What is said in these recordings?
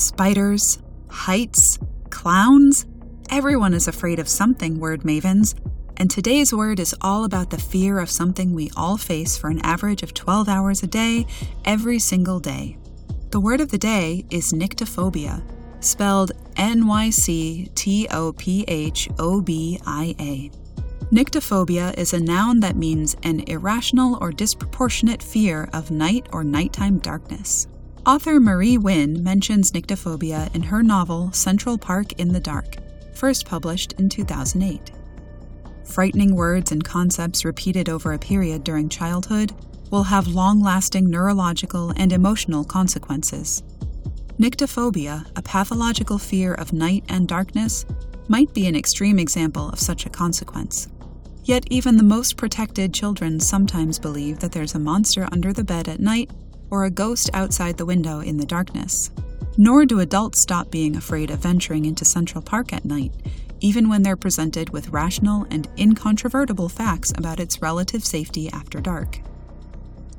spiders, heights, clowns. Everyone is afraid of something, word mavens. And today's word is all about the fear of something we all face for an average of 12 hours a day, every single day. The word of the day is nyctophobia, spelled N Y C T O P H O B I A. Nyctophobia is a noun that means an irrational or disproportionate fear of night or nighttime darkness. Author Marie Winn mentions nyctophobia in her novel Central Park in the Dark, first published in 2008. Frightening words and concepts repeated over a period during childhood will have long lasting neurological and emotional consequences. Nyctophobia, a pathological fear of night and darkness, might be an extreme example of such a consequence. Yet, even the most protected children sometimes believe that there's a monster under the bed at night or a ghost outside the window in the darkness. Nor do adults stop being afraid of venturing into Central Park at night, even when they're presented with rational and incontrovertible facts about its relative safety after dark.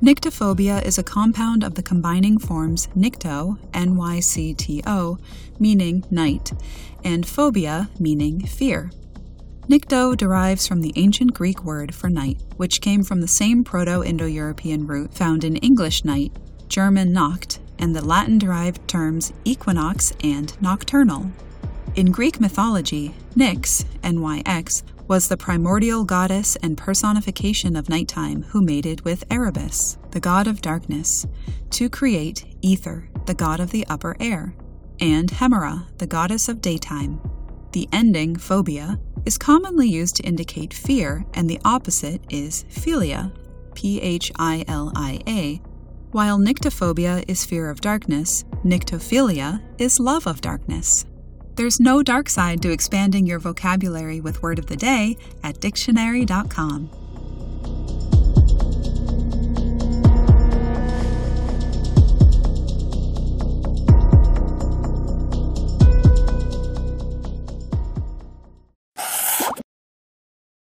Nyctophobia is a compound of the combining forms nycto, N Y C T O, meaning night, and phobia, meaning fear. Nycto derives from the ancient Greek word for night, which came from the same Proto Indo European root found in English night, German Nacht, and the Latin derived terms equinox and nocturnal. In Greek mythology, Nyx, NYX, was the primordial goddess and personification of nighttime who mated with Erebus, the god of darkness, to create Ether, the god of the upper air, and Hemera, the goddess of daytime. The ending, phobia, is commonly used to indicate fear, and the opposite is philia, P H I L I A. While nyctophobia is fear of darkness, nyctophilia is love of darkness. There's no dark side to expanding your vocabulary with Word of the Day at dictionary.com.